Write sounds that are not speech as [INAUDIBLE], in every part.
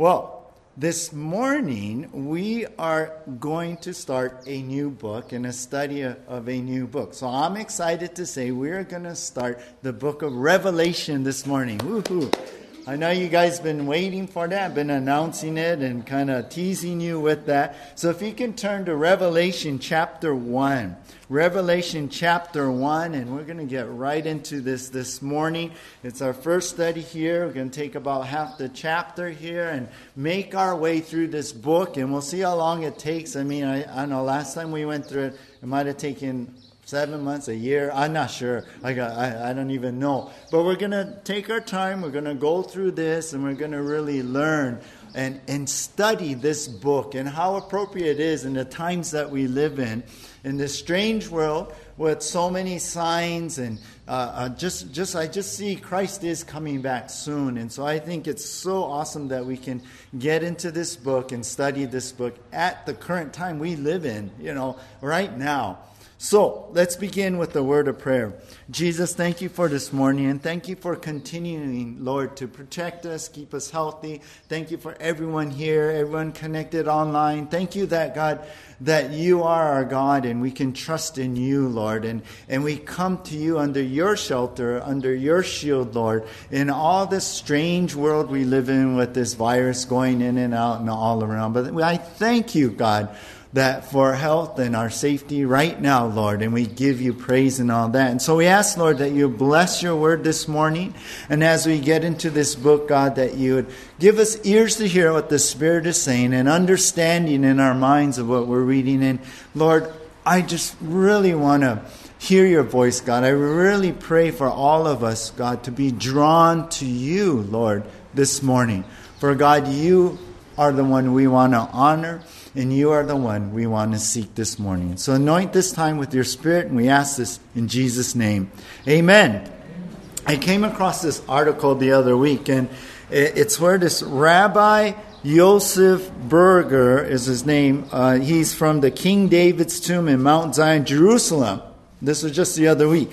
Well, this morning we are going to start a new book and a study of a new book. So I'm excited to say we're going to start the book of Revelation this morning. Woohoo! I know you guys been waiting for that. Been announcing it and kind of teasing you with that. So if you can turn to Revelation chapter 1. Revelation chapter 1, and we're going to get right into this this morning. It's our first study here. We're going to take about half the chapter here and make our way through this book, and we'll see how long it takes. I mean, I, I know last time we went through it, it might have taken seven months, a year. I'm not sure. I, I don't even know. But we're going to take our time. We're going to go through this and we're going to really learn and, and study this book and how appropriate it is in the times that we live in, in this strange world with so many signs and uh, uh, just, just I just see Christ is coming back soon, and so I think it's so awesome that we can get into this book and study this book at the current time we live in, you know, right now. So let's begin with the word of prayer. Jesus, thank you for this morning and thank you for continuing, Lord, to protect us, keep us healthy. Thank you for everyone here, everyone connected online. Thank you that, God, that you are our God and we can trust in you, Lord. And, and we come to you under your shelter, under your shield, Lord, in all this strange world we live in with this virus going in and out and all around. But I thank you, God that for health and our safety right now, Lord, and we give you praise and all that. And so we ask, Lord, that you bless your word this morning. And as we get into this book, God, that you would give us ears to hear what the Spirit is saying and understanding in our minds of what we're reading. And Lord, I just really want to hear your voice, God. I really pray for all of us, God, to be drawn to you, Lord, this morning. For God, you are the one we want to honor and you are the one we want to seek this morning. So anoint this time with your spirit, and we ask this in Jesus' name. Amen. I came across this article the other week, and it's where this Rabbi Yosef Berger is his name. Uh, he's from the King David's tomb in Mount Zion, Jerusalem. This was just the other week.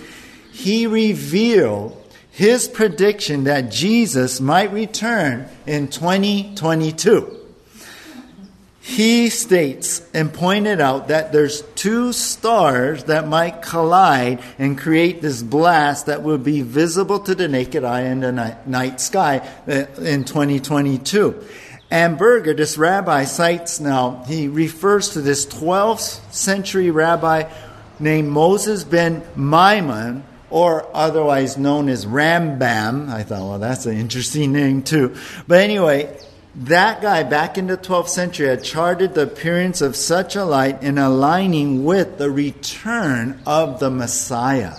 He revealed his prediction that Jesus might return in 2022 he states and pointed out that there's two stars that might collide and create this blast that will be visible to the naked eye in the night, sky uh, in 2022. And Berger, this rabbi, cites now, he refers to this 12th century rabbi named Moses ben Maimon, or otherwise known as Rambam. I thought, well, that's an interesting name too. But anyway, that guy back in the 12th century had charted the appearance of such a light in aligning with the return of the Messiah.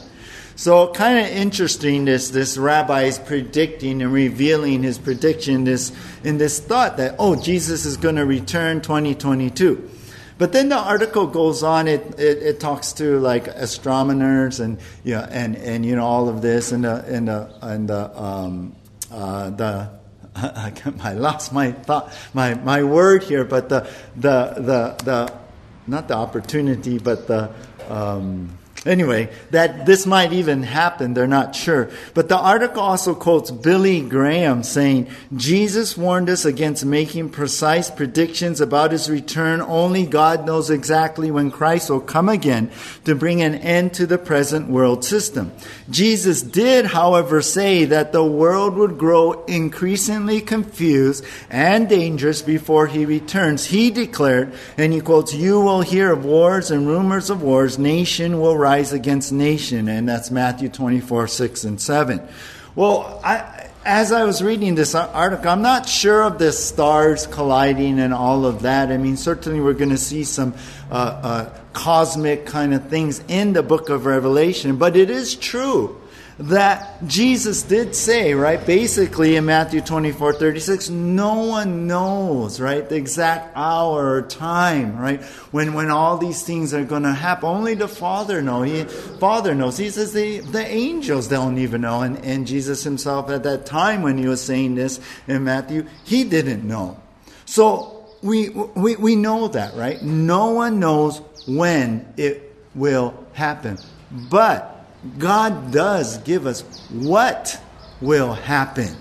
So kind of interesting this this rabbi is predicting and revealing his prediction this in this thought that oh Jesus is going to return 2022. But then the article goes on. It, it, it talks to like astronomers and you know, and and you know all of this and the and the and the um, uh, the [LAUGHS] I, lost my thought, my, my word here, but the, the, the, the, not the opportunity, but the, um, Anyway, that this might even happen, they're not sure. But the article also quotes Billy Graham saying, Jesus warned us against making precise predictions about his return. Only God knows exactly when Christ will come again to bring an end to the present world system. Jesus did, however, say that the world would grow increasingly confused and dangerous before he returns. He declared, and he quotes, You will hear of wars and rumors of wars. Nation will rise rise against nation, and that's Matthew 24, 6 and 7. Well, I, as I was reading this article, I'm not sure of the stars colliding and all of that. I mean, certainly we're going to see some uh, uh, cosmic kind of things in the book of Revelation, but it is true that Jesus did say, right? Basically in Matthew 24, 36, no one knows, right? The exact hour or time, right? When, when all these things are going to happen. Only the Father knows. He, Father knows. He says the, the angels don't even know. And, and Jesus himself at that time when he was saying this in Matthew, he didn't know. So we, we, we know that, right? No one knows when it will happen. But God does give us what will happen.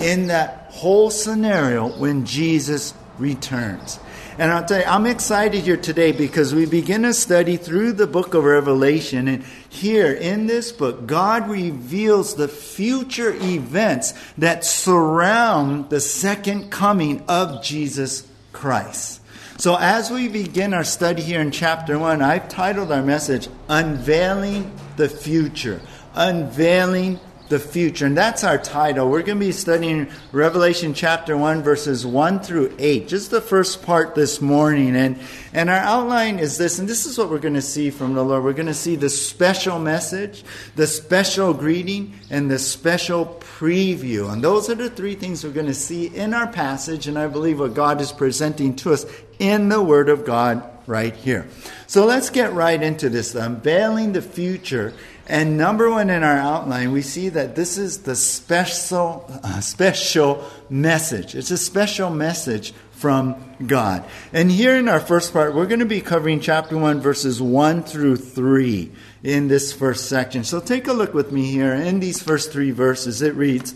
in that whole scenario when Jesus returns. And I'll tell you, I'm excited here today because we begin a study through the book of Revelation. And here in this book, God reveals the future events that surround the second coming of Jesus Christ. So, as we begin our study here in chapter 1, I've titled our message, Unveiling the Future. Unveiling the future. And that's our title. We're going to be studying Revelation chapter 1, verses 1 through 8, just the first part this morning. And, and our outline is this, and this is what we're going to see from the Lord. We're going to see the special message, the special greeting, and the special preview. And those are the three things we're going to see in our passage, and I believe what God is presenting to us in the Word of God right here. So let's get right into this, unveiling the future and number one in our outline, we see that this is the special, uh, special message. It's a special message from God. And here in our first part, we're going to be covering chapter 1, verses 1 through 3 in this first section. So take a look with me here. In these first three verses, it reads,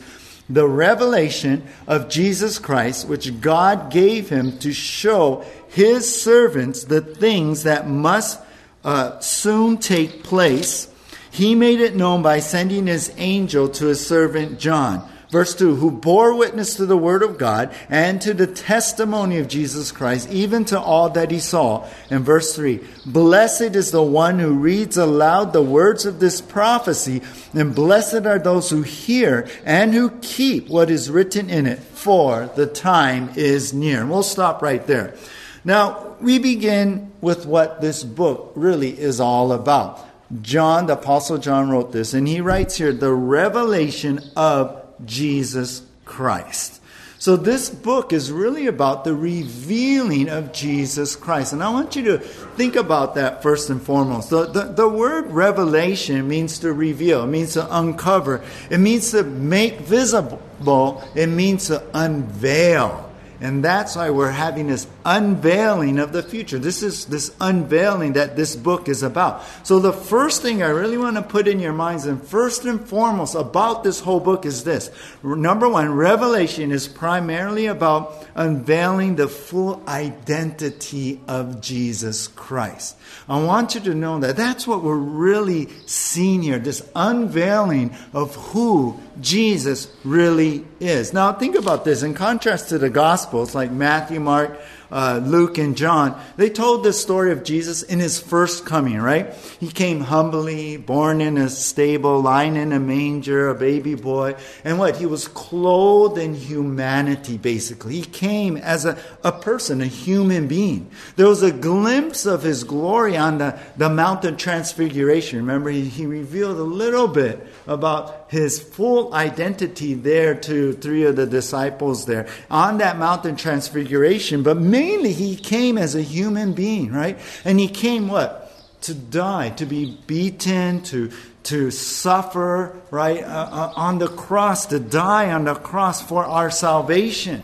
the revelation of Jesus Christ, which God gave him to show his servants the things that must uh, soon take place he made it known by sending his angel to his servant John. Verse 2 Who bore witness to the word of God and to the testimony of Jesus Christ, even to all that he saw. And verse 3 Blessed is the one who reads aloud the words of this prophecy, and blessed are those who hear and who keep what is written in it, for the time is near. And we'll stop right there. Now, we begin with what this book really is all about. John, the Apostle John, wrote this, and he writes here the revelation of Jesus Christ. So, this book is really about the revealing of Jesus Christ. And I want you to think about that first and foremost. The, the, the, word revelation means to reveal, it means to uncover, it means to make visible, it means to unveil. And that's why we're having this unveiling of the future. This is this unveiling that this book is about. So, the first thing I really want to put in your minds, and first and foremost about this whole book, is this. Number one, Revelation is primarily about unveiling the full identity of Jesus Christ. I want you to know that that's what we're really seeing here this unveiling of who Jesus really is. Now, think about this. In contrast to the Gospels like Matthew, Mark, uh, Luke and John, they told the story of Jesus in his first coming, right? He came humbly, born in a stable, lying in a manger, a baby boy. And what? He was clothed in humanity, basically. He came as a, a person, a human being. There was a glimpse of his glory on the, the mountain transfiguration. Remember, he, he revealed a little bit about his full identity there to three of the disciples there on that mountain transfiguration. But mainly, he came as a human being, right? And he came what? To die, to be beaten, to to suffer, right, uh, uh, on the cross, to die on the cross for our salvation.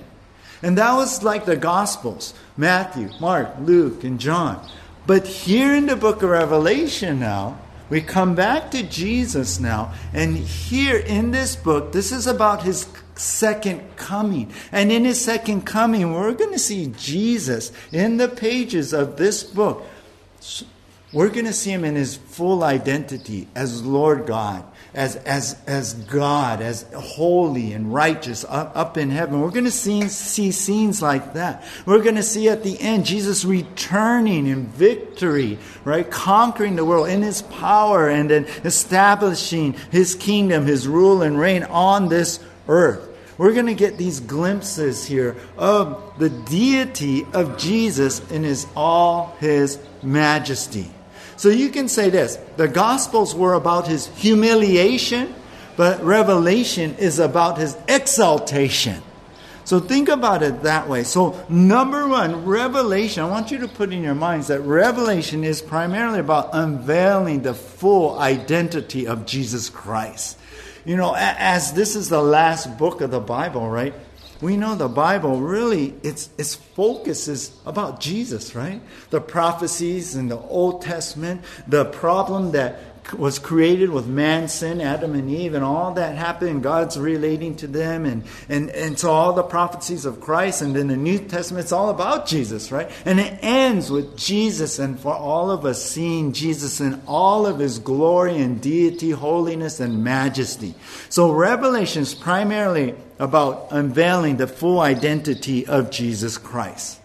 And that was like the Gospels Matthew, Mark, Luke, and John. But here in the book of Revelation now, we come back to Jesus now, and here in this book, this is about his second coming. And in his second coming, we're going to see Jesus in the pages of this book. We're going to see him in his full identity as Lord God as, as, as God, as holy and righteous up, up in heaven. We're going to see, see scenes like that. We're going to see at the end Jesus returning in victory, right? Conquering the world in his power and then establishing his kingdom, his rule and reign on this earth. We're going to get these glimpses here of the deity of Jesus in his all his majesty. So you can say this the Gospels were about his humiliation, but Revelation is about his exaltation. So think about it that way. So, number one, Revelation, I want you to put in your minds that Revelation is primarily about unveiling the full identity of Jesus Christ. You know, as this is the last book of the Bible, right? we know the Bible really its its focus is about Jesus, right? The prophecies in the Old Testament, the problem that was created with man's sin, Adam and Eve, and all that happened, God's relating to them, and, and, and so all the prophecies of Christ, and then the New Testament, it's all about Jesus, right? And it ends with Jesus, and for all of us seeing Jesus in all of his glory and deity, holiness, and majesty. So Revelation is primarily about unveiling the full identity of Jesus Christ.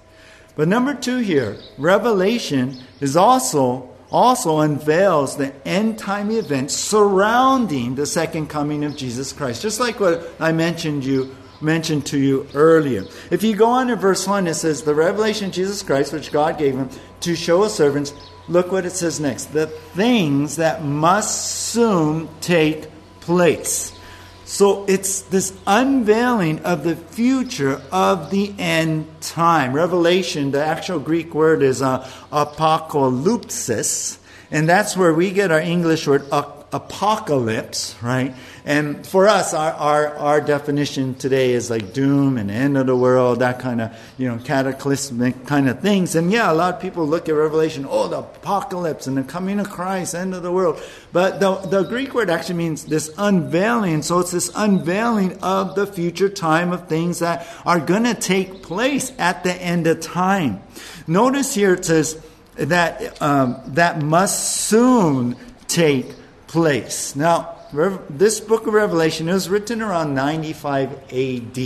But number two here, Revelation is also also unveils the end time events surrounding the second coming of Jesus Christ. Just like what I mentioned you mentioned to you earlier. If you go on to verse 1, it says, The revelation of Jesus Christ, which God gave him to show his servants, look what it says next. The things that must soon take place. So it's this unveiling of the future of the end time. Revelation, the actual Greek word is uh, apocalypsis, and that's where we get our English word apocalypse, right? And for us, our, our, our definition today is like doom and end of the world, that kind of, you know, cataclysmic kind of things. And yeah, a lot of people look at Revelation, oh, the apocalypse and the coming of Christ, end of the world. But the, the Greek word actually means this unveiling. So it's this unveiling of the future time of things that are going to take place at the end of time. Notice here it says that um, that must soon take place. Now, this book of Revelation, was written around 95 AD.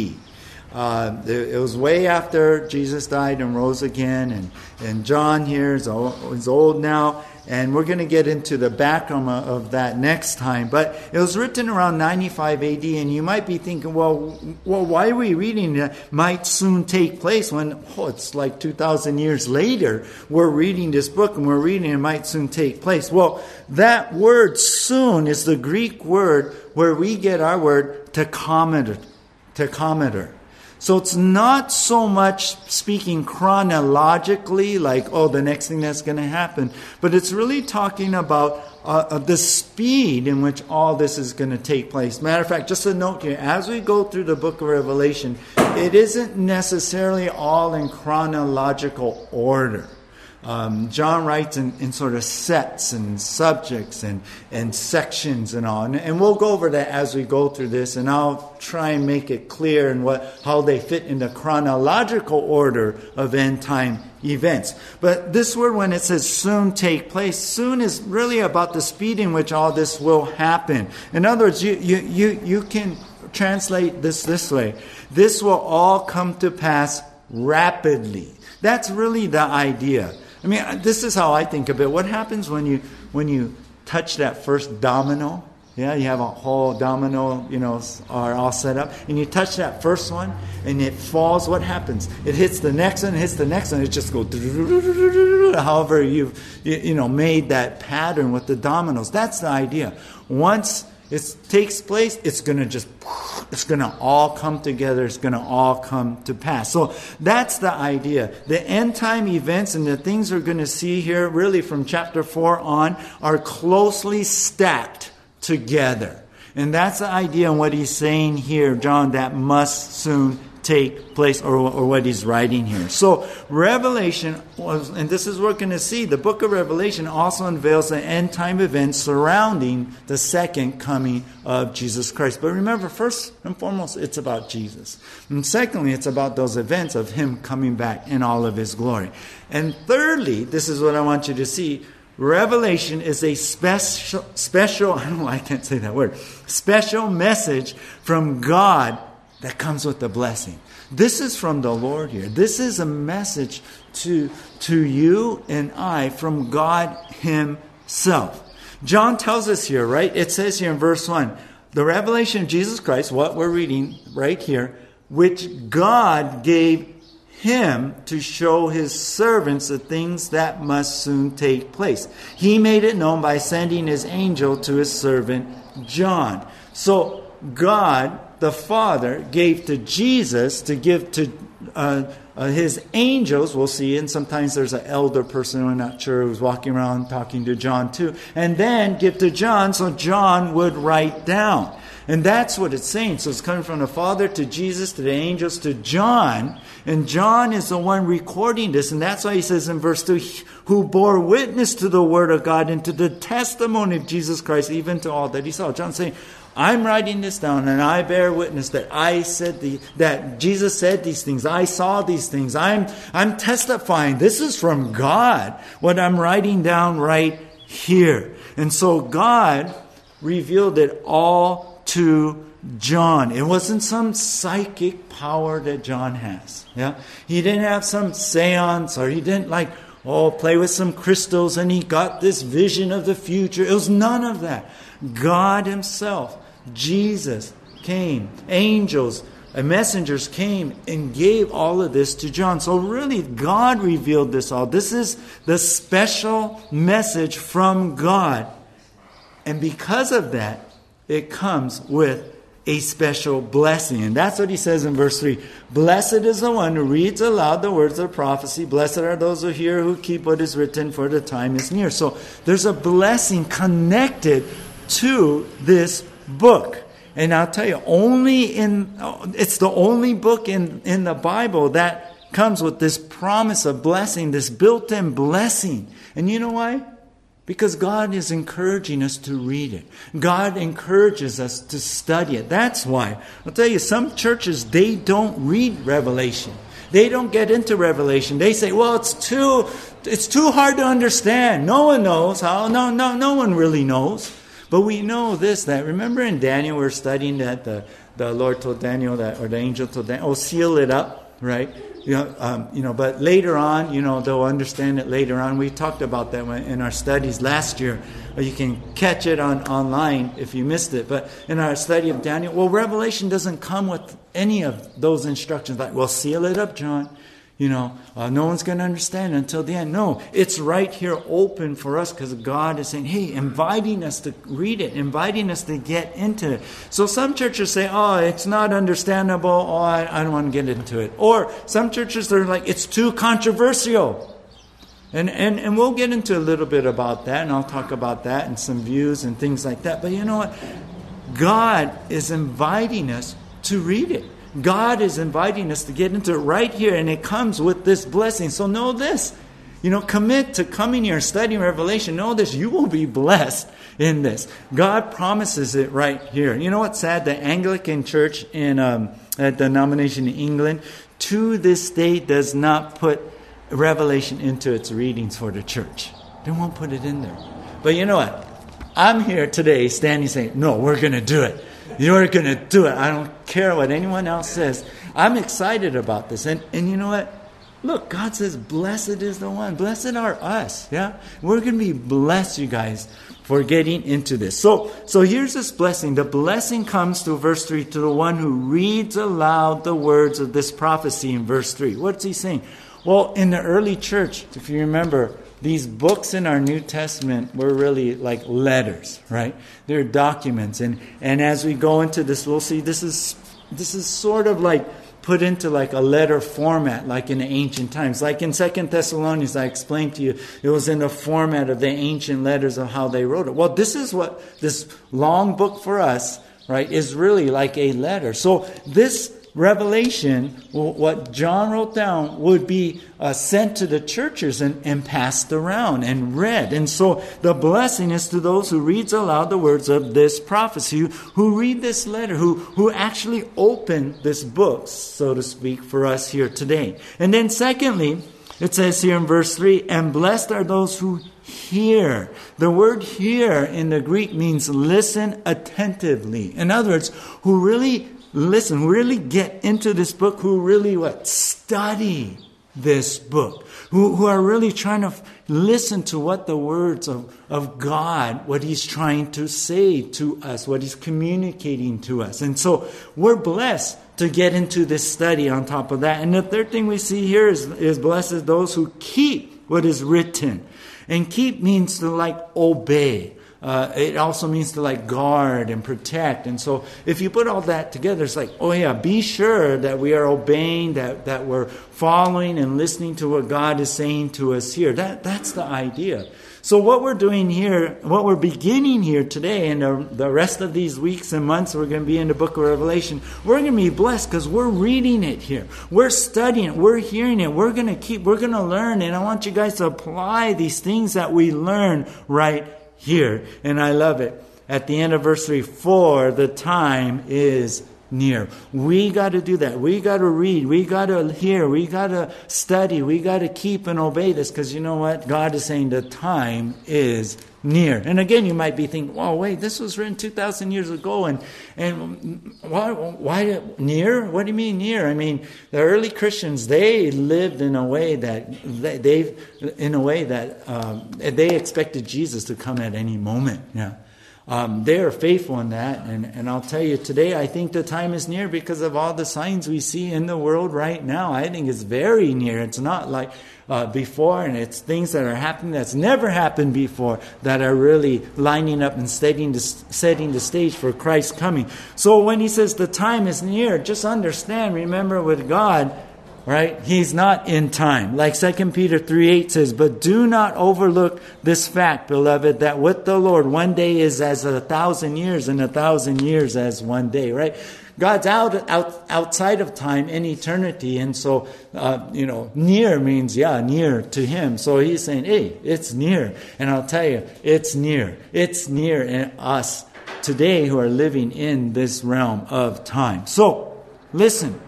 Uh, it was way after Jesus died and rose again, and, and John here is is old now, and we're going to get into the background of that next time. But it was written around 95 AD, and you might be thinking, well, well why are we reading that? Might soon take place when, oh, it's like 2,000 years later. We're reading this book and we're reading it might soon take place. Well, that word soon is the Greek word where we get our word tachometer. Tachometer. So it's not so much speaking chronologically, like, oh, the next thing that's going to happen, but it's really talking about uh, the speed in which all this is going to take place. Matter of fact, just a note here as we go through the book of Revelation, it isn't necessarily all in chronological order. Um, John writes in, in, sort of sets and subjects and, and sections and all. And, and, we'll go over that as we go through this, and I'll try and make it clear and what how they fit in the chronological order of end time events. But this word, when it says soon take place, soon is really about the speed in which all this will happen. In other words, you, you, you, you can translate this this way this will all come to pass rapidly. That's really the idea. I mean, uh, this is how I think of it. What happens when you when you touch that first domino? Yeah, you have a whole domino, you know, are all set up, and you touch that first one, and it falls. What happens? It hits the next one, hits the next one. It just goes. [LAUGHS] However, you've you know made that pattern with the dominoes. That's the idea. Once it takes place, it's going to just, it's going to all come together. It's going to all come to pass. So that's the idea. The end time events and the things we're going to see here, really from chapter 4 on, are closely stacked together. And that's the idea and what he's saying here, John, that must soon take place or, or what he's writing here. So, Revelation was, and this is what we're going to see, the book of Revelation also unveils the end time events surrounding the second coming of Jesus Christ. But remember, first and foremost, it's about Jesus. And secondly, it's about those events of him coming back in all of his glory. And thirdly, this is what I want you to see. Revelation is a special, special, [LAUGHS] I don't know, I can't say that word, special message from God that comes with the blessing. This is from the Lord here. This is a message to, to you and I from God Himself. John tells us here, right? It says here in verse 1 the revelation of Jesus Christ, what we're reading right here, which God gave him to show his servants the things that must soon take place. He made it known by sending his angel to his servant John. So God the Father gave to Jesus to give to uh, uh, his angels. We'll see, and sometimes there's an elder person, I'm not sure, who's walking around talking to John too, and then give to John so John would write down. And that's what it's saying. So it's coming from the Father to Jesus to the angels to John. And John is the one recording this. And that's why he says in verse 2 who bore witness to the word of God and to the testimony of Jesus Christ, even to all that he saw. John saying, I'm writing this down and I bear witness that I said the, that Jesus said these things. I saw these things. I'm, I'm testifying. This is from God, what I'm writing down right here. And so God revealed it all to John. It wasn't some psychic power that John has. Yeah. He didn't have some seance or he didn't like, oh, play with some crystals and he got this vision of the future. It was none of that. God Himself, Jesus, came. Angels and messengers came and gave all of this to John. So, really, God revealed this all. This is the special message from God. And because of that, it comes with a special blessing. And that's what he says in verse 3 Blessed is the one who reads aloud the words of prophecy. Blessed are those who hear, who keep what is written, for the time is near. So, there's a blessing connected to this book. And I'll tell you, only in, it's the only book in, in the Bible that comes with this promise of blessing, this built in blessing. And you know why? Because God is encouraging us to read it. God encourages us to study it. That's why. I'll tell you, some churches, they don't read Revelation. They don't get into Revelation. They say, well, it's too, it's too hard to understand. No one knows how. No, no, no one really knows. But we know this that remember in Daniel we're studying that the, the Lord told Daniel that or the angel told Daniel, oh seal it up, right? You know, um, you know, but later on, you know, they'll understand it later on. We talked about that in our studies last year. You can catch it on online if you missed it. But in our study of Daniel, well, Revelation doesn't come with any of those instructions like, well, seal it up, John you know, uh, no one's going to understand until the end. No, it's right here open for us because God is saying, hey, inviting us to read it, inviting us to get into it. So some churches say, oh, it's not understandable. Oh, I, I don't want to get into it. Or some churches, they're like, it's too controversial. And, and, and we'll get into a little bit about that, and I'll talk about that and some views and things like that. But you know what? God is inviting us to read it. God is inviting us to get into it right here, and it comes with this blessing. So know this. You know, commit to coming here, studying Revelation. Know this, you will be blessed in this. God promises it right here. You know what's sad? The Anglican Church in um, a denomination in England, to this day, does not put Revelation into its readings for the church. They won't put it in there. But you know what? I'm here today standing saying, no, we're going to do it. You're going to do it. I don't care what anyone else says. I'm excited about this. And, and you know what? Look, God says, Blessed is the one. Blessed are us. Yeah? We're going to be blessed, you guys, for getting into this. So, so here's this blessing. The blessing comes to verse 3 to the one who reads aloud the words of this prophecy in verse 3. What's he saying? Well, in the early church, if you remember, these books in our New Testament were really like letters, right? They're documents. And, and as we go into this, we'll see this is, this is sort of like put into like a letter format, like in ancient times. Like in Second Thessalonians, I explained to you, it was in the format of the ancient letters of how they wrote it. Well, this is what this long book for us, right, is really like a letter. So this Revelation, what John wrote down, would be uh, sent to the churches and, and passed around and read. And so the blessing is to those who reads aloud the words of this prophecy, who, read this letter, who, who actually open this book, so to speak, for us here today. And then secondly, it says here in verse 3, and blessed are those who hear. The word hear in the Greek means listen attentively. In other words, who really listen, really get into this book, who really what? Study this book, who, who are really trying to listen to what the words of, of God, what He's trying to say to us, what He's communicating to us. And so we're blessed to get into this study on top of that. And the third thing we see here is, is blessed those who keep what is written. And keep means to like obey. Uh, it also means to like guard and protect. And so if you put all that together, it's like, oh yeah, be sure that we are obeying, that, that we're following and listening to what God is saying to us here. That, that's the idea. So, what we're doing here, what we're beginning here today, and the, the rest of these weeks and months, we're going to be in the book of Revelation. We're going to be blessed because we're reading it here. We're studying it. We're hearing it. We're going to keep, we're going to learn. And I want you guys to apply these things that we learn right here. And I love it. At the 3, for the time is near. We got to do that. We got to read. We got to hear. We got to study. We got to keep and obey this because you know what? God is saying the time is near. And again, you might be thinking, "Well, wait, this was written 2,000 years ago, and and why, why near? What do you mean near? I mean, the early Christians they lived in a way that they, in a way that um, they expected Jesus to come at any moment. Yeah. Um, they are faithful in that. And, and I'll tell you, today I think the time is near because of all the signs we see in the world right now. I think it's very near. It's not like uh, before, and it's things that are happening that's never happened before that are really lining up and setting the, setting the stage for Christ's coming. So when he says the time is near, just understand, remember with God, right? He's not in time. Like 2 Peter 3 8 says, But do not overlook this fact, beloved, that with the Lord, one day is as a thousand years, and a thousand years as one day, right? God's out, out outside of time in eternity, and so uh, you know, near means yeah, near to Him. So He's saying, "Hey, it's near," and I'll tell you, it's near. It's near in us today who are living in this realm of time. So, listen.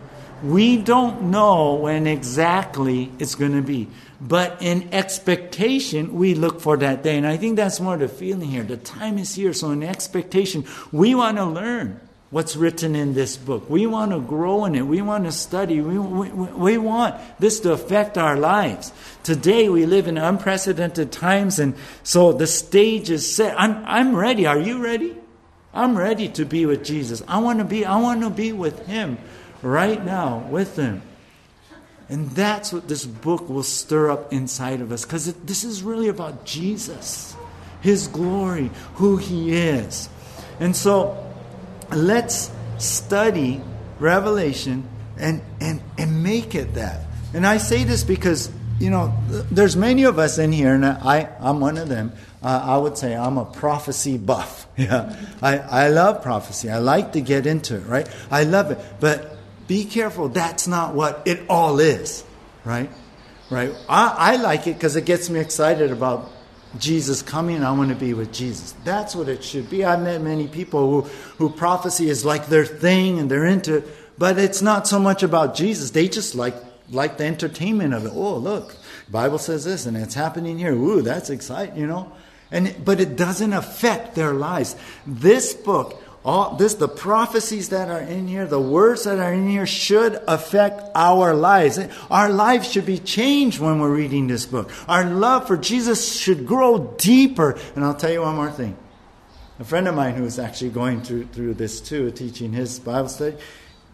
We don't know when exactly it's going to be. But in expectation, we look for that day. And I think that's more the feeling here. The time is here. So, in expectation, we want to learn what's written in this book. We want to grow in it. We want to study. We, we, we want this to affect our lives. Today, we live in unprecedented times. And so the stage is set. I'm, I'm ready. Are you ready? I'm ready to be with Jesus. I want to be, I want to be with Him right now with Him. And that's what this book will stir up inside of us because this is really about Jesus, His glory, who He is. And so let's study Revelation and, and, and make it that. And I say this because, you know, there's many of us in here, and I, I'm one of them. Uh, I would say I'm a prophecy buff. [LAUGHS] Yeah, I, I love prophecy. I like to get into it, right? I love it. But be careful, that's not what it all is, right? Right? I, I like it because it gets me excited about Jesus coming. I want to be with Jesus. That's what it should be. I've met many people who, who prophecy is like their thing and they're into it, but it's not so much about Jesus. They just like like the entertainment of it. Oh, look, Bible says this and it's happening here. Ooh, that's exciting, you know. And but it doesn't affect their lives. This book all this the prophecies that are in here the words that are in here should affect our lives. Our lives should be changed when we're reading this book. Our love for jesus should grow deeper. And i'll tell you one more thing. A friend of mine who is actually going through, through this too teaching his bible study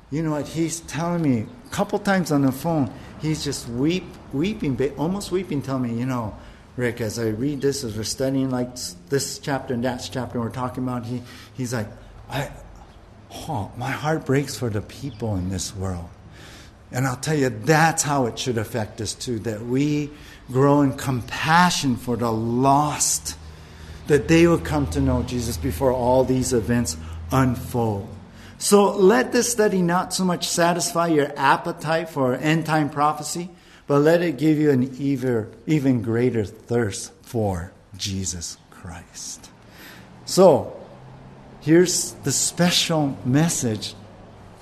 you know what? He's telling me a couple times on the phone he's just weep weeping almost weeping telling me you know rick as i read this as we're studying like this chapter and that chapter we're talking about he, he's like I, oh, my heart breaks for the people in this world. And I'll tell you, that's how it should affect us too that we grow in compassion for the lost, that they will come to know Jesus before all these events unfold. So let this study not so much satisfy your appetite for end time prophecy, but let it give you an even, even greater thirst for Jesus Christ. So, Here's the special message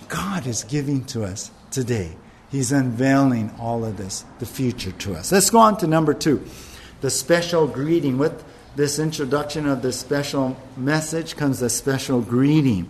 God is giving to us today. He's unveiling all of this, the future to us. Let's go on to number two the special greeting. With this introduction of this special message comes the special greeting.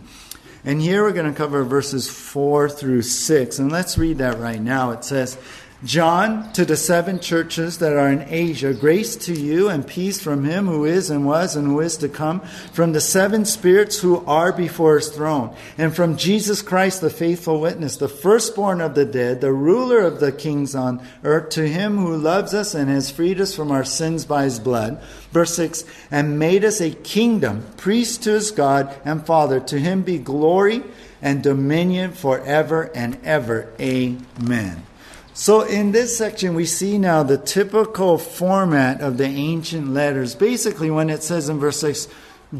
And here we're going to cover verses 4 through 6. And let's read that right now. It says, John, to the seven churches that are in Asia, grace to you and peace from him who is and was and who is to come, from the seven spirits who are before his throne, and from Jesus Christ, the faithful witness, the firstborn of the dead, the ruler of the kings on earth, to him who loves us and has freed us from our sins by his blood. Verse 6 And made us a kingdom, priest to his God and Father. To him be glory and dominion forever and ever. Amen. So, in this section, we see now the typical format of the ancient letters. Basically, when it says in verse 6,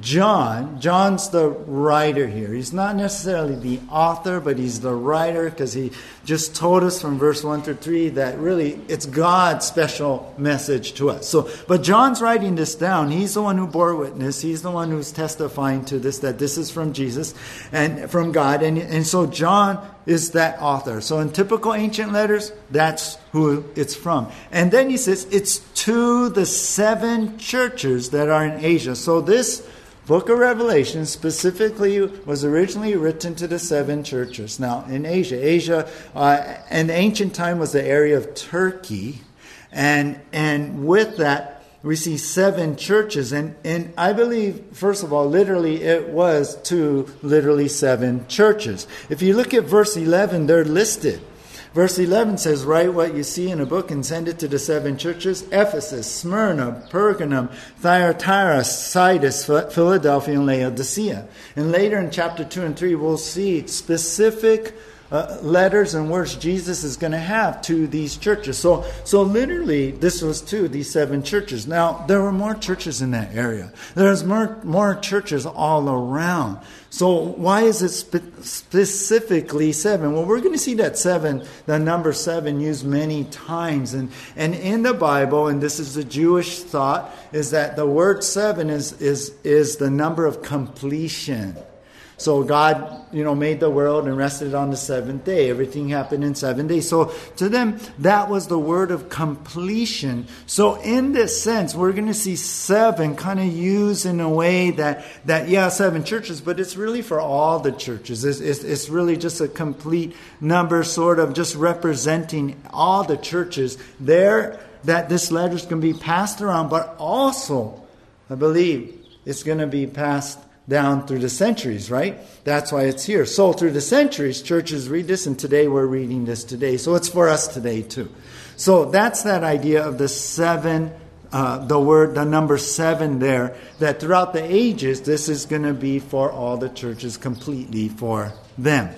John, John's the writer here. He's not necessarily the author, but he's the writer because he just told us from verse 1 through 3 that really it's God's special message to us. So, but John's writing this down. He's the one who bore witness. He's the one who's testifying to this, that this is from Jesus and from God. And, and so John is that author. So in typical ancient letters, that's who it's from. And then he says it's to the seven churches that are in Asia. So this book of Revelation specifically was originally written to the seven churches. Now, in Asia, Asia uh, in ancient time was the area of Turkey. And, and with that, we see seven churches. And, and I believe, first of all, literally it was to literally seven churches. If you look at verse 11, they're listed. Verse 11 says, Write what you see in a book and send it to the seven churches Ephesus, Smyrna, Pergamum, Thyatira, Sardis, Philadelphia, and Laodicea. And later in chapter 2 and 3, we'll see specific uh, letters and words Jesus is going to have to these churches. So, so literally, this was to these seven churches. Now, there were more churches in that area. There's more, more churches all around. So, why is it spe- specifically seven? Well, we're going to see that seven, the number seven, used many times. And, and in the Bible, and this is the Jewish thought, is that the word seven is, is, is the number of completion. So God, you know, made the world and rested on the seventh day. Everything happened in seven days. So to them, that was the word of completion. So in this sense, we're going to see seven kind of used in a way that, that yeah, seven churches, but it's really for all the churches. It's, it's, it's really just a complete number, sort of just representing all the churches there that this letter is going to be passed around, but also, I believe, it's going to be passed down through the centuries, right? That's why it's here. So through the centuries, churches read this, and today we're reading this today. So it's for us today too. So that's that idea of the seven, uh, the word, the number seven there, that throughout the ages, this is going to be for all the churches, completely for them.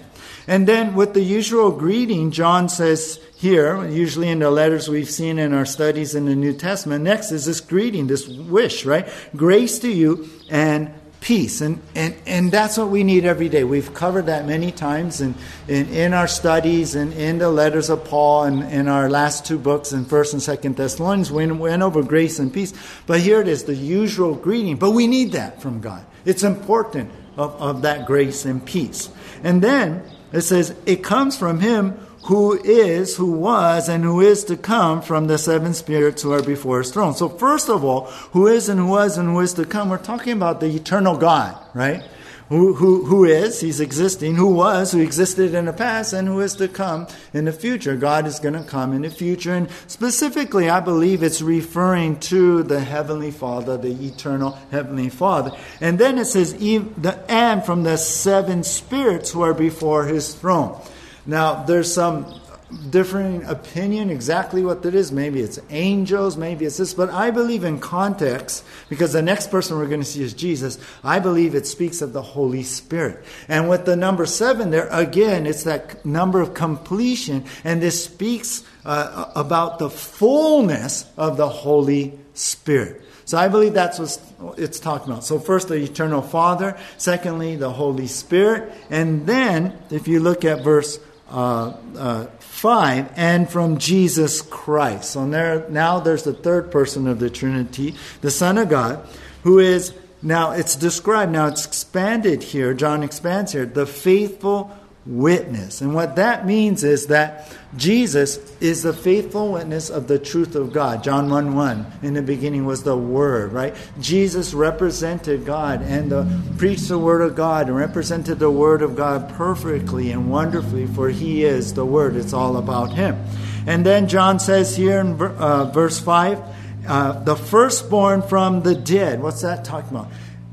And then with the usual greeting, John says here, usually in the letters we've seen in our studies in the New Testament, next is this greeting, this wish, right? Grace to you and peace. And, and, and that's what we need every day. We've covered that many times in, in, in our studies and in the letters of Paul and in our last two books in 1st and 2nd Thessalonians. We went over grace and peace. But here it is, the usual greeting. But we need that from God. It's important of, of that grace and peace. And then it says, it comes from Him who is, who was, and who is to come from the seven spirits who are before his throne. So, first of all, who is and who was and who is to come, we're talking about the eternal God, right? Who, who, who is, he's existing, who was, who existed in the past, and who is to come in the future. God is going to come in the future. And specifically, I believe it's referring to the Heavenly Father, the eternal Heavenly Father. And then it says, and from the seven spirits who are before his throne. Now, there's some differing opinion exactly what that is. Maybe it's angels, maybe it's this, but I believe in context, because the next person we're going to see is Jesus. I believe it speaks of the Holy Spirit. And with the number seven there, again, it's that number of completion, and this speaks uh, about the fullness of the Holy Spirit. So I believe that's what it's talking about. So first, the eternal Father. Secondly, the Holy Spirit. And then, if you look at verse uh, uh, 5 and from Jesus Christ. So there, now there's the third person of the Trinity, the Son of God, who is now it's described, now it's expanded here. John expands here the faithful witness. And what that means is that Jesus is the faithful witness of the truth of God. John 1 1, in the beginning was the Word, right? Jesus represented God and preached the Word of God and represented the Word of God perfectly and wonderfully, for He is the Word. It's all about Him. And then John says here in uh, verse 5, uh, the firstborn from the dead. What's that talking about?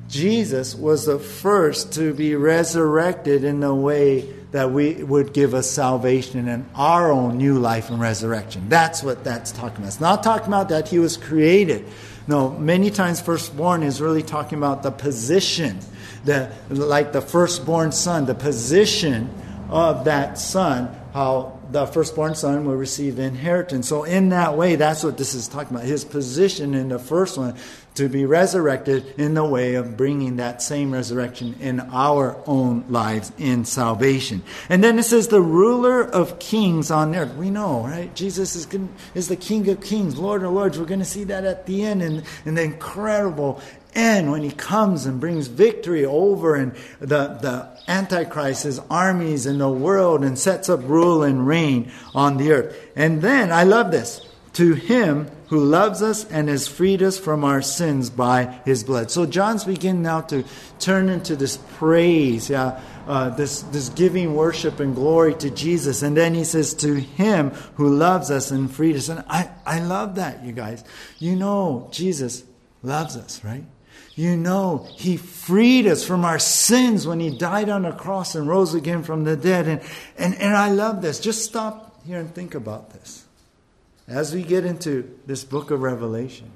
Jesus was the first to be resurrected in the way that we would give us salvation and our own new life and resurrection. That's what that's talking about. It's not talking about that he was created. No, many times firstborn is really talking about the position, the like the firstborn son, the position of that son, how the firstborn son will receive inheritance. So, in that way, that's what this is talking about. His position in the first one to be resurrected in the way of bringing that same resurrection in our own lives in salvation. And then it says, the ruler of kings on earth. We know, right? Jesus is, is the King of kings, Lord of lords. We're going to see that at the end in, in the incredible end when he comes and brings victory over and the, the Antichrist, armies in the world and sets up rule and reign on the earth. And then, I love this, to him who loves us and has freed us from our sins by his blood. So John's beginning now to turn into this praise, yeah, uh, this, this giving worship and glory to Jesus. And then he says, To him who loves us and freed us. And I, I love that, you guys. You know, Jesus loves us, right? You know, He freed us from our sins when He died on the cross and rose again from the dead. And, and, and I love this. Just stop here and think about this. As we get into this book of Revelation,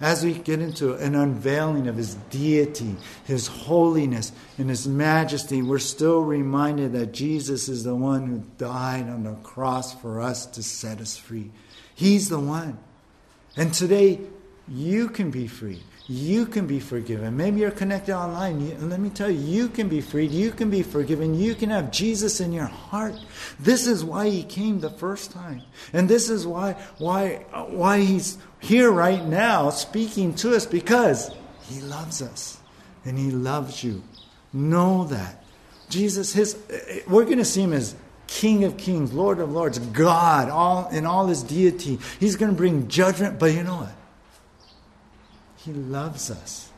as we get into an unveiling of His deity, His holiness, and His majesty, we're still reminded that Jesus is the one who died on the cross for us to set us free. He's the one. And today, you can be free you can be forgiven. Maybe you're connected online. You, let me tell you, you can be freed. You can be forgiven. You can have Jesus in your heart. This is why he came the first time. And this is why, why, why he's here right now speaking to us because he loves us and he loves you. Know that. Jesus, his, we're going to see him as King of kings, Lord of lords, God, all in all his deity. He's going to bring judgment, but you know what? He loves us.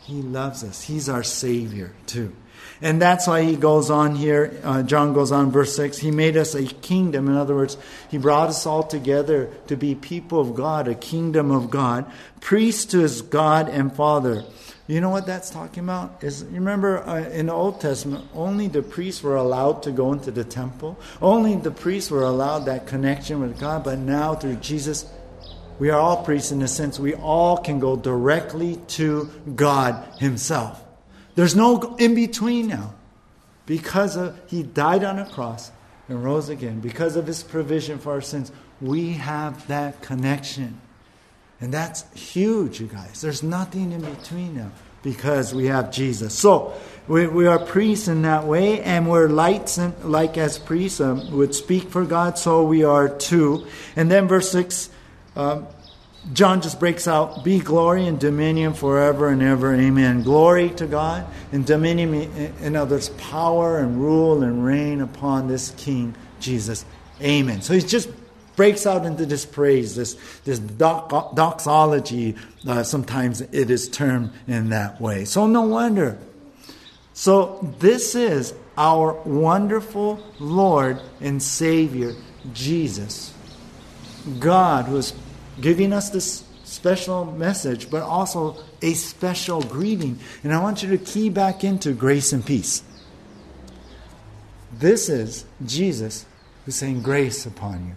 He loves us. He's our Savior, too. And that's why he goes on here. Uh, John goes on, verse 6. He made us a kingdom. In other words, he brought us all together to be people of God, a kingdom of God, priests to his God and Father. You know what that's talking about? Is you remember uh, in the Old Testament, only the priests were allowed to go into the temple. Only the priests were allowed that connection with God. But now through Jesus, we are all priests in a sense. We all can go directly to God Himself. There's no in between now. Because of, He died on a cross and rose again. Because of His provision for our sins, we have that connection. And that's huge, you guys. There's nothing in between now because we have Jesus. So we, we are priests in that way, and we're lights, and, like as priests um, would speak for God, so we are too. And then verse 6 um, John just breaks out, be glory and dominion forever and ever. Amen. Glory to God and dominion, in others, power and rule and reign upon this King Jesus. Amen. So he just breaks out into this praise, this, this doxology. Uh, sometimes it is termed in that way. So no wonder. So this is our wonderful Lord and Savior, Jesus. God is giving us this special message, but also a special greeting. And I want you to key back into grace and peace. This is Jesus who's saying grace upon you,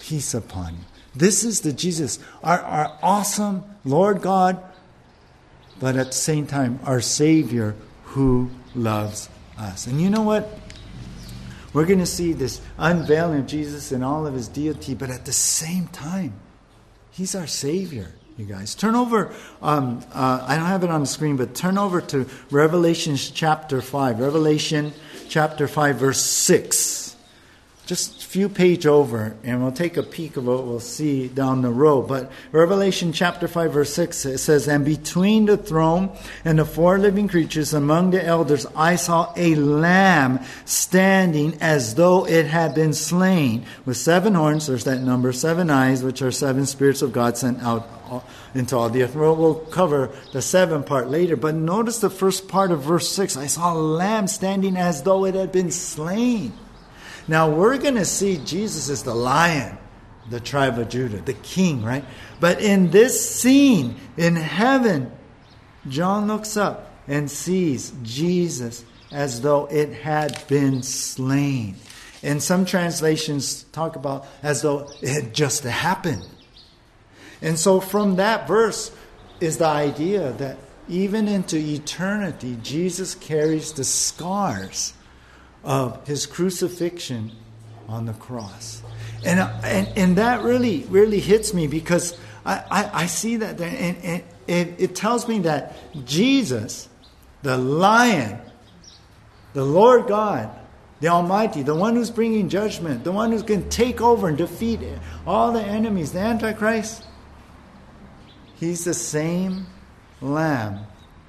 peace upon you. This is the Jesus, our, our awesome Lord God, but at the same time, our Savior who loves us. And you know what? We're going to see this unveiling of Jesus and all of his deity, but at the same time, he's our Savior, you guys. Turn over, um, uh, I don't have it on the screen, but turn over to Revelation chapter 5. Revelation chapter 5, verse 6 just a few page over, and we'll take a peek of what we'll see down the road. But Revelation chapter 5, verse 6, it says, And between the throne and the four living creatures among the elders, I saw a lamb standing as though it had been slain, with seven horns, there's that number, seven eyes, which are seven spirits of God sent out into all the earth. We'll, we'll cover the seven part later, but notice the first part of verse 6. I saw a lamb standing as though it had been slain. Now we're going to see Jesus as the lion, the tribe of Judah, the king, right? But in this scene in heaven, John looks up and sees Jesus as though it had been slain. And some translations talk about as though it had just happened. And so from that verse is the idea that even into eternity, Jesus carries the scars of his crucifixion on the cross. And, uh, and, and that really, really hits me because I, I, I see that there, and, and it, it tells me that Jesus, the lion, the Lord God, the Almighty, the one who's bringing judgment, the one who's going to take over and defeat all the enemies, the Antichrist, he's the same Lamb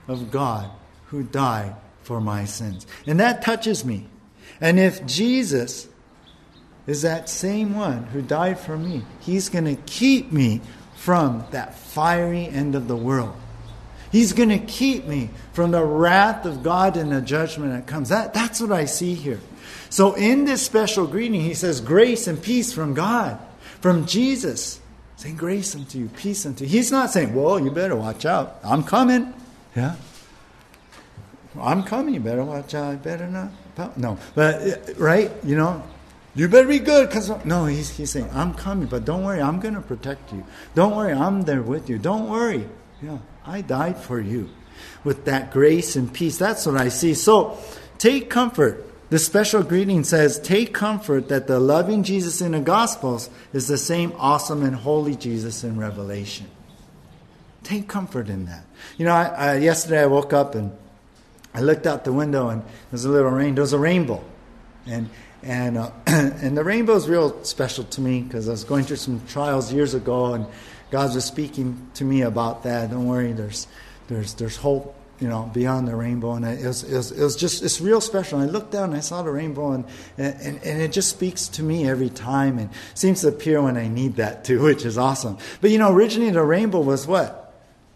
of God who died for my sins. And that touches me. And if Jesus is that same one who died for me, he's going to keep me from that fiery end of the world. He's going to keep me from the wrath of God and the judgment that comes. That, that's what I see here. So, in this special greeting, he says, Grace and peace from God, from Jesus. Saying grace unto you, peace unto you. He's not saying, Well, you better watch out. I'm coming. Yeah. I'm coming. You better watch out. Better not. No. But, uh, right? You know, you better be good because no he's, he's saying i'm coming but don't worry i'm going to protect you. Don't worry i'm there with you. Don't worry. Yeah i died for you. With that grace and peace that's what i see. So take comfort. The special greeting says take comfort that the loving jesus in the gospels is the same awesome and holy jesus in revelation. Take comfort in that. You know I, I, yesterday i woke up and i looked out the window and there's a little rain there was a rainbow and and uh, [CLEARS THROAT] and the rainbow is real special to me because I was going through some trials years ago, and God was speaking to me about that. Don't worry, there's there's there's hope, you know, beyond the rainbow, and it was, it was, it was just it's real special. And I looked down and I saw the rainbow, and, and and it just speaks to me every time, and seems to appear when I need that too, [LAUGHS] which is awesome. But you know, originally the rainbow was what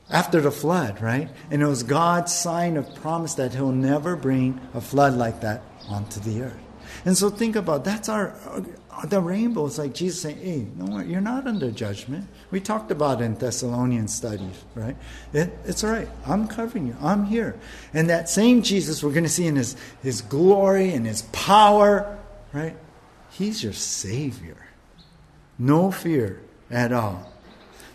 after the flood, right? And it was God's sign of promise that He'll never bring a flood like that onto the earth. And so think about that's our uh, the rainbow is like Jesus saying, "Hey, no, you're not under judgment." We talked about in Thessalonian studies, right? It, it's all right. I'm covering you. I'm here. And that same Jesus we're going to see in his his glory and his power, right? He's your savior. No fear at all.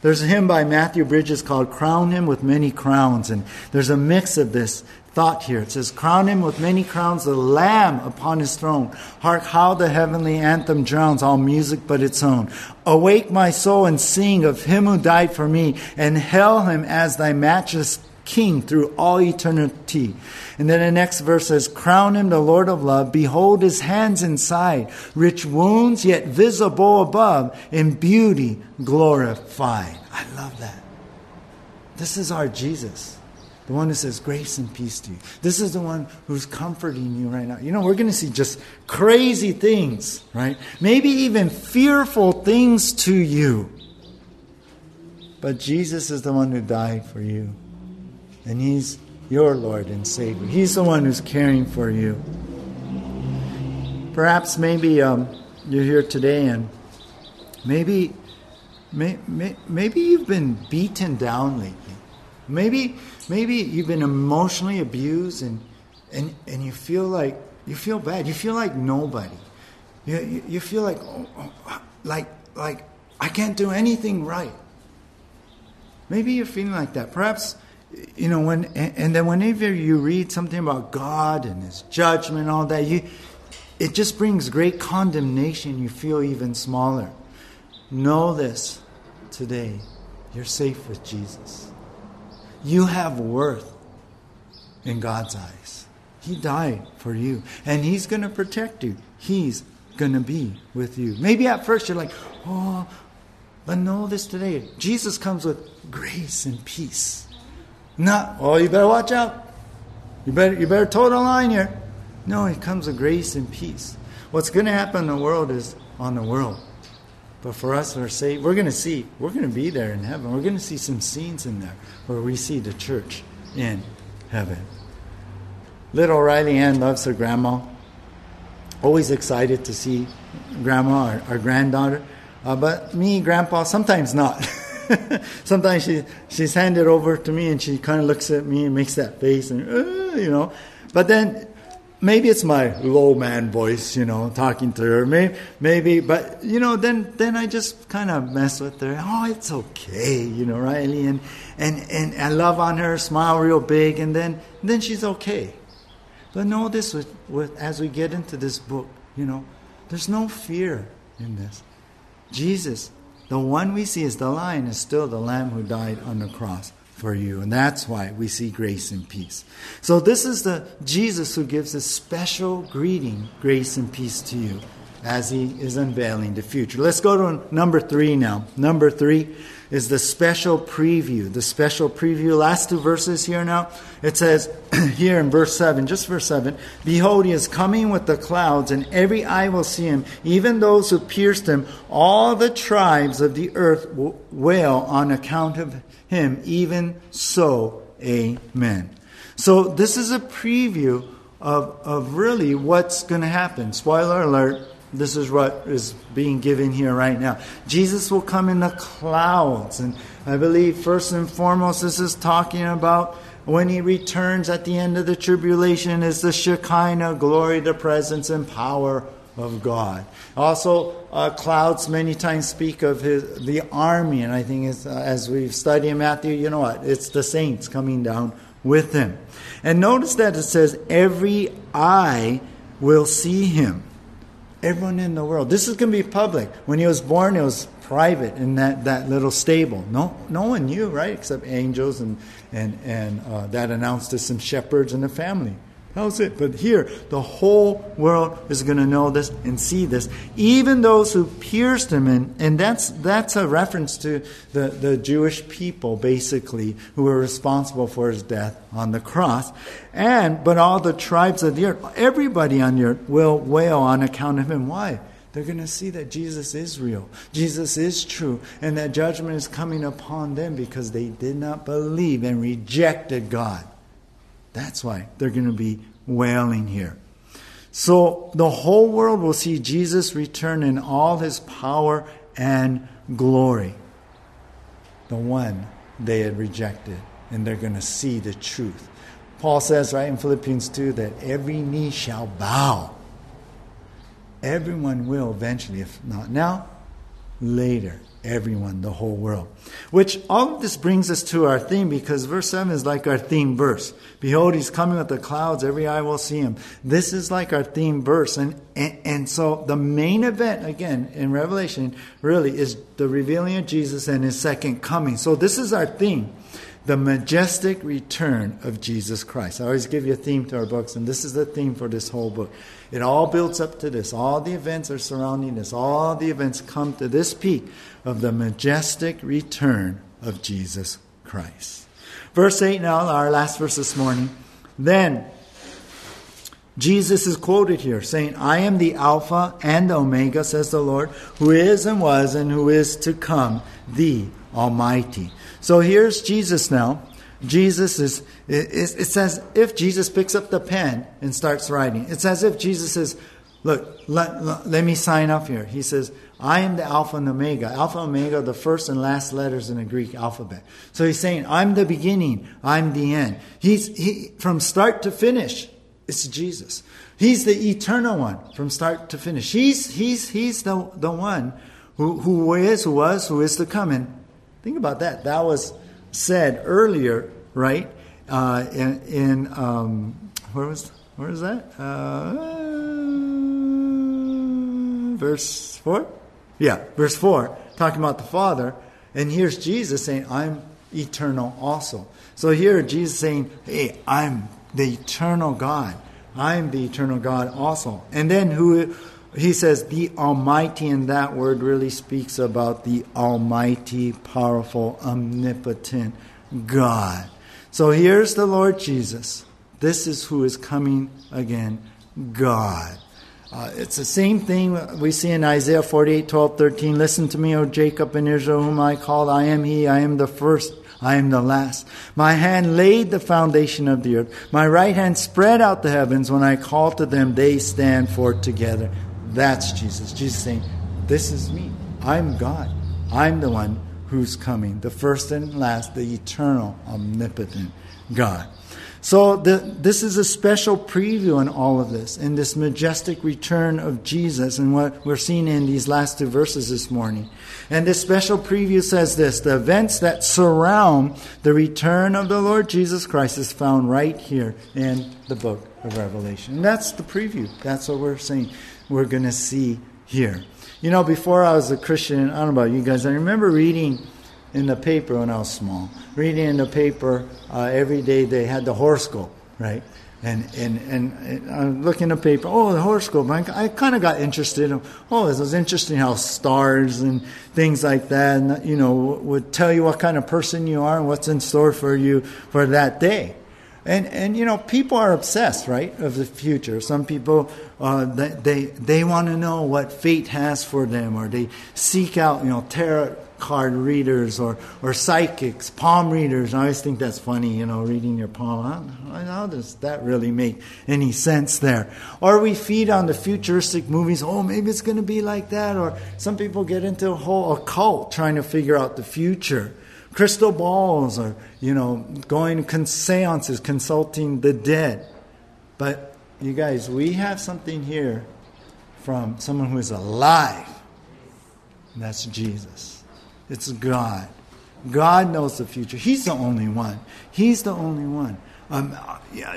There's a hymn by Matthew Bridges called Crown Him with Many Crowns, and there's a mix of this thought here. It says, Crown him with many crowns, the Lamb upon his throne. Hark how the heavenly anthem drowns all music but its own. Awake my soul and sing of him who died for me, and hail him as thy matchless King through all eternity. And then the next verse says, Crown him the Lord of love. Behold his hands inside, rich wounds yet visible above, in beauty glorified. I love that. This is our Jesus. The one who says grace and peace to you. This is the one who's comforting you right now. You know, we're going to see just crazy things, right? Maybe even fearful things to you. But Jesus is the one who died for you. And He's your Lord and Savior. He's the one who's caring for you. Perhaps maybe um, you're here today and maybe, may, may, maybe you've been beaten down lately. Maybe maybe you've been emotionally abused and, and, and you feel like you feel bad. You feel like nobody. You, you, you feel like, oh, oh, like, like I can't do anything right. Maybe you're feeling like that. Perhaps, you know, when, and, then whenever you read something about God and His judgment and all that, you, it just brings great condemnation. You feel even smaller. Know this today. You're safe with Jesus. You have worth in God's eyes. He died for you, and He's going to protect you. He's going to be with you. Maybe at first you're like, oh, but know this today. Jesus comes with grace and peace. Not, oh, you better watch out. You better, you better toe the line here. No, it comes with grace and peace. What's going to happen in the world is on the world. But for us who are saved, we're going to see, we're going to be there in heaven. We're going to see some scenes in there where we see the church in heaven. Little Riley Ann loves her grandma. Always excited to see grandma, our, our granddaughter. Uh, but me, grandpa, sometimes not. [LAUGHS] [LAUGHS] sometimes she, she's handed over to me and she kind of looks at me and makes that face and, uh, you know. But then maybe it's my low man voice, you know, talking to her. Maybe, maybe, but you know, then then I just kind of mess with her. Oh, it's okay, you know, Riley, and and and I love on her, smile real big, and then then she's okay. But know this with, with as we get into this book, you know, there's no fear in this. Jesus, the one we see as the lion, is still the lamb who died on the cross for you. And that's why we see grace and peace. So this is the Jesus who gives a special greeting, grace and peace to you as he is unveiling the future. Let's go to number three now. Number three is the special preview. The special preview. Last two verses here now. It says [CLEARS THROAT] here in verse 7, just verse 7 Behold, he is coming with the clouds, and every eye will see him, even those who pierced him. All the tribes of the earth wail on account of him. Even so, amen. So this is a preview of, of really what's going to happen. Spoiler alert this is what is being given here right now. Jesus will come in the clouds. And I believe, first and foremost, this is talking about when he returns at the end of the tribulation is the Shekinah glory, the presence and power of God. Also, uh, clouds many times speak of his, the army, and I think uh, as we've studied in Matthew, you know what? It's the saints coming down with him. And notice that it says, every eye will see him. Everyone in the world. This is going to be public. When he was born, it was private in that, that little stable. No, no one knew, right? Except angels and, and, and uh, that announced to some shepherds and the family. That was it. But here, the whole world is going to know this and see this. Even those who pierced him, and, and that's, that's a reference to the, the Jewish people, basically, who were responsible for his death on the cross. And, but all the tribes of the earth, everybody on the earth will wail on account of him. Why? They're going to see that Jesus is real, Jesus is true, and that judgment is coming upon them because they did not believe and rejected God. That's why they're going to be wailing here. So the whole world will see Jesus return in all his power and glory. The one they had rejected, and they're going to see the truth. Paul says, right in Philippians 2, that every knee shall bow. Everyone will eventually, if not now, later everyone, the whole world. Which all of this brings us to our theme because verse 7 is like our theme verse. Behold, he's coming with the clouds, every eye will see him. This is like our theme verse. And, and, and so the main event, again, in Revelation, really is the revealing of Jesus and his second coming. So this is our theme the majestic return of Jesus Christ. I always give you a theme to our books, and this is the theme for this whole book. It all builds up to this. All the events are surrounding this. All the events come to this peak of the majestic return of Jesus Christ. Verse 8 now, our last verse this morning. Then, Jesus is quoted here saying, I am the Alpha and Omega, says the Lord, who is and was and who is to come, the Almighty. So here's Jesus now. Jesus is, It says if Jesus picks up the pen and starts writing. It's as if Jesus says, Look, let, let, me sign up here. He says, I am the Alpha and Omega. Alpha and Omega the first and last letters in the Greek alphabet. So he's saying, I'm the beginning, I'm the end. He's he, from start to finish, it's Jesus. He's the eternal one from start to finish. He's, he's, he's the, the one who, who is, who was, who is to come. And think about that. That was said earlier, right? Uh, in, in um, where was where is that? Uh, verse 4? Yeah, verse 4, talking about the Father. And here's Jesus saying, I'm eternal also. So here, Jesus saying, Hey, I'm the eternal God. I'm the eternal God also. And then who he says the Almighty, and that word really speaks about the Almighty, powerful, omnipotent God. So here's the Lord Jesus. This is who is coming again God. Uh, it's the same thing we see in Isaiah 48, 12, 13. Listen to me, O Jacob and Israel, whom I called. I am he, I am the first, I am the last. My hand laid the foundation of the earth. My right hand spread out the heavens. When I call to them, they stand forth together. That's Jesus. Jesus saying, This is me. I'm God. I'm the one who's coming, the first and last, the eternal, omnipotent God. So the, this is a special preview in all of this, in this majestic return of Jesus, and what we're seeing in these last two verses this morning. And this special preview says this the events that surround the return of the Lord Jesus Christ is found right here in the book of Revelation. And that's the preview. That's what we're saying we're going to see here. You know, before I was a Christian, I don't know about you guys, I remember reading in the paper when I was small, reading in the paper uh, every day they had the horoscope, right? And, and, and, I'm looking at the paper, oh, the horoscope. I, I kind of got interested. In, oh, it was interesting how stars and things like that, and, you know, would tell you what kind of person you are and what's in store for you for that day. And, and you know, people are obsessed, right, of the future. Some people, uh, they, they want to know what fate has for them, or they seek out, you know, tarot card readers or, or psychics, palm readers. I always think that's funny, you know, reading your palm. How, how does that really make any sense there? Or we feed on the futuristic movies. Oh, maybe it's going to be like that. Or some people get into a whole occult trying to figure out the future crystal balls or, you know, going to seances, consulting the dead. But you guys, we have something here from someone who is alive. And that's Jesus. It's God. God knows the future. He's the only one. He's the only one. Um,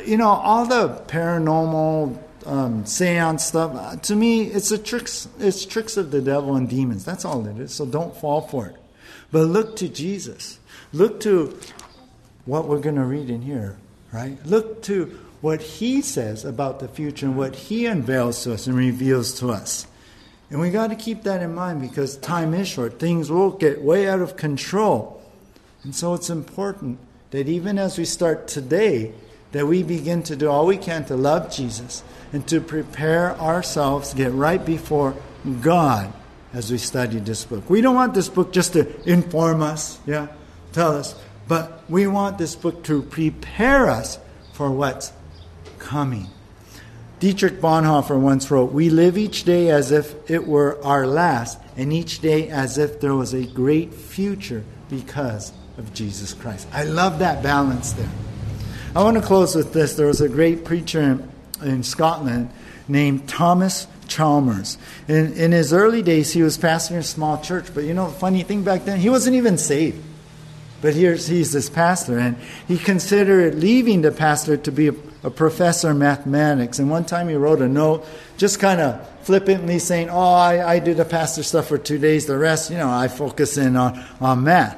you know, all the paranormal um, seance stuff. Uh, to me, it's a tricks. It's tricks of the devil and demons. That's all it is. So don't fall for it. But look to Jesus. Look to what we're going to read in here, right? Look to what he says about the future and what he unveils to us and reveals to us. And we got to keep that in mind because time is short. Things will get way out of control. And so it's important that even as we start today, that we begin to do all we can to love Jesus and to prepare ourselves, to get right before God as we study this book. We don't want this book just to inform us, yeah, tell us, but we want this book to prepare us for what's coming. Dietrich Bonhoeffer once wrote, We live each day as if it were our last, and each day as if there was a great future because of Jesus Christ. I love that balance there. I want to close with this. There was a great preacher in, in Scotland named Thomas Chalmers. In, in his early days, he was pastoring a small church, but you know, funny thing back then, he wasn't even saved. But here's he's this pastor, and he considered leaving the pastor to be a, a professor of mathematics. And one time he wrote a note, just kind of flippantly saying, "Oh, I, I do the pastor stuff for two days. The rest, you know, I focus in on on math."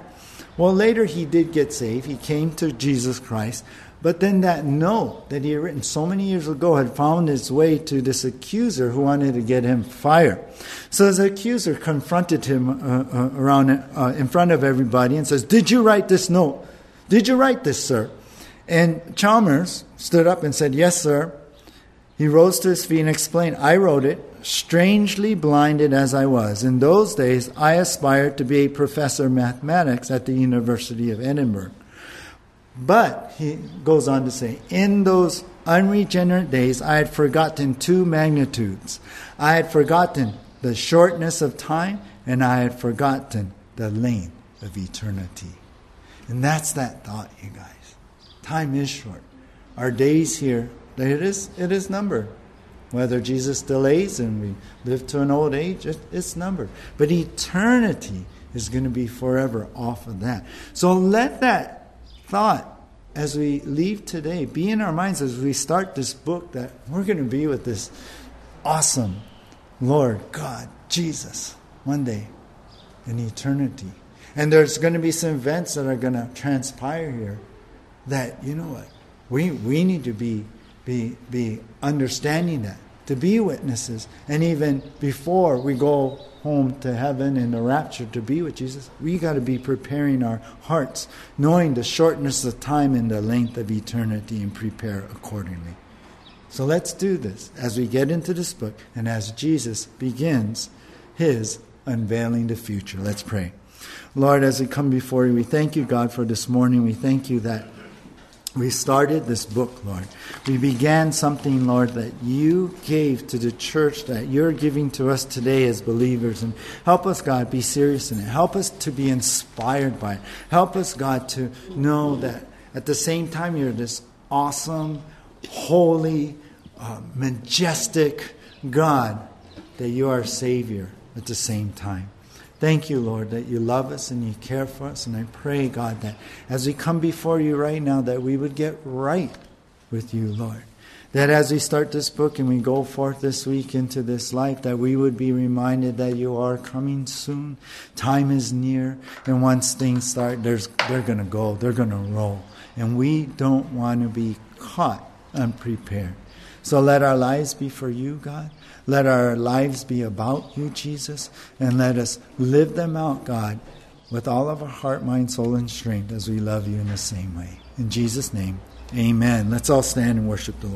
Well, later he did get saved. He came to Jesus Christ, but then that note that he had written so many years ago had found its way to this accuser who wanted to get him fired. So his accuser confronted him uh, uh, around uh, in front of everybody and says, "Did you write this note? Did you write this, sir?" And Chalmers stood up and said, "Yes, sir." He rose to his feet and explained, "I wrote it, strangely blinded as I was. In those days, I aspired to be a professor of mathematics at the University of Edinburgh." But he goes on to say, in those unregenerate days, I had forgotten two magnitudes. I had forgotten the shortness of time, and I had forgotten the length of eternity. And that's that thought, you guys. Time is short. Our days here, it is, it is numbered. Whether Jesus delays and we live to an old age, it, it's numbered. But eternity is going to be forever off of that. So let that thought as we leave today be in our minds as we start this book that we're going to be with this awesome Lord God, Jesus, one day in eternity. And there's going to be some events that are going to transpire here that, you know what, we, we need to be, be, be understanding that, to be witnesses. And even before we go home to heaven in the rapture to be with Jesus, we got to be preparing our hearts, knowing the shortness of time and the length of eternity, and prepare accordingly. So let's do this as we get into this book and as Jesus begins his unveiling the future. Let's pray. Lord, as we come before you, we thank you, God, for this morning. We thank you that we started this book, Lord. We began something, Lord, that you gave to the church that you're giving to us today as believers. And help us, God, be serious in it. Help us to be inspired by it. Help us, God, to know that at the same time you're this awesome, holy, uh, majestic God, that you are Savior at the same time. Thank you, Lord, that you love us and you care for us. And I pray, God, that as we come before you right now, that we would get right with you, Lord. That as we start this book and we go forth this week into this life, that we would be reminded that you are coming soon. Time is near, and once things start, there's, they're going to go, they're going to roll. And we don't want to be caught unprepared. So let our lives be for you, God. Let our lives be about you, Jesus. And let us live them out, God, with all of our heart, mind, soul, and strength as we love you in the same way. In Jesus' name, amen. Let's all stand and worship the Lord.